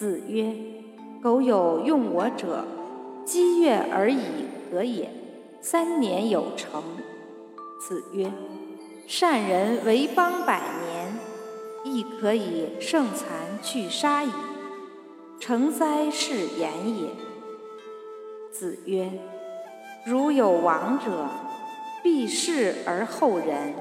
子曰：“苟有用我者，积月而已可也。三年有成。”子曰：“善人为邦百年，亦可以胜残去杀矣。成哉是言也。”子曰：“如有王者，必世而后人。”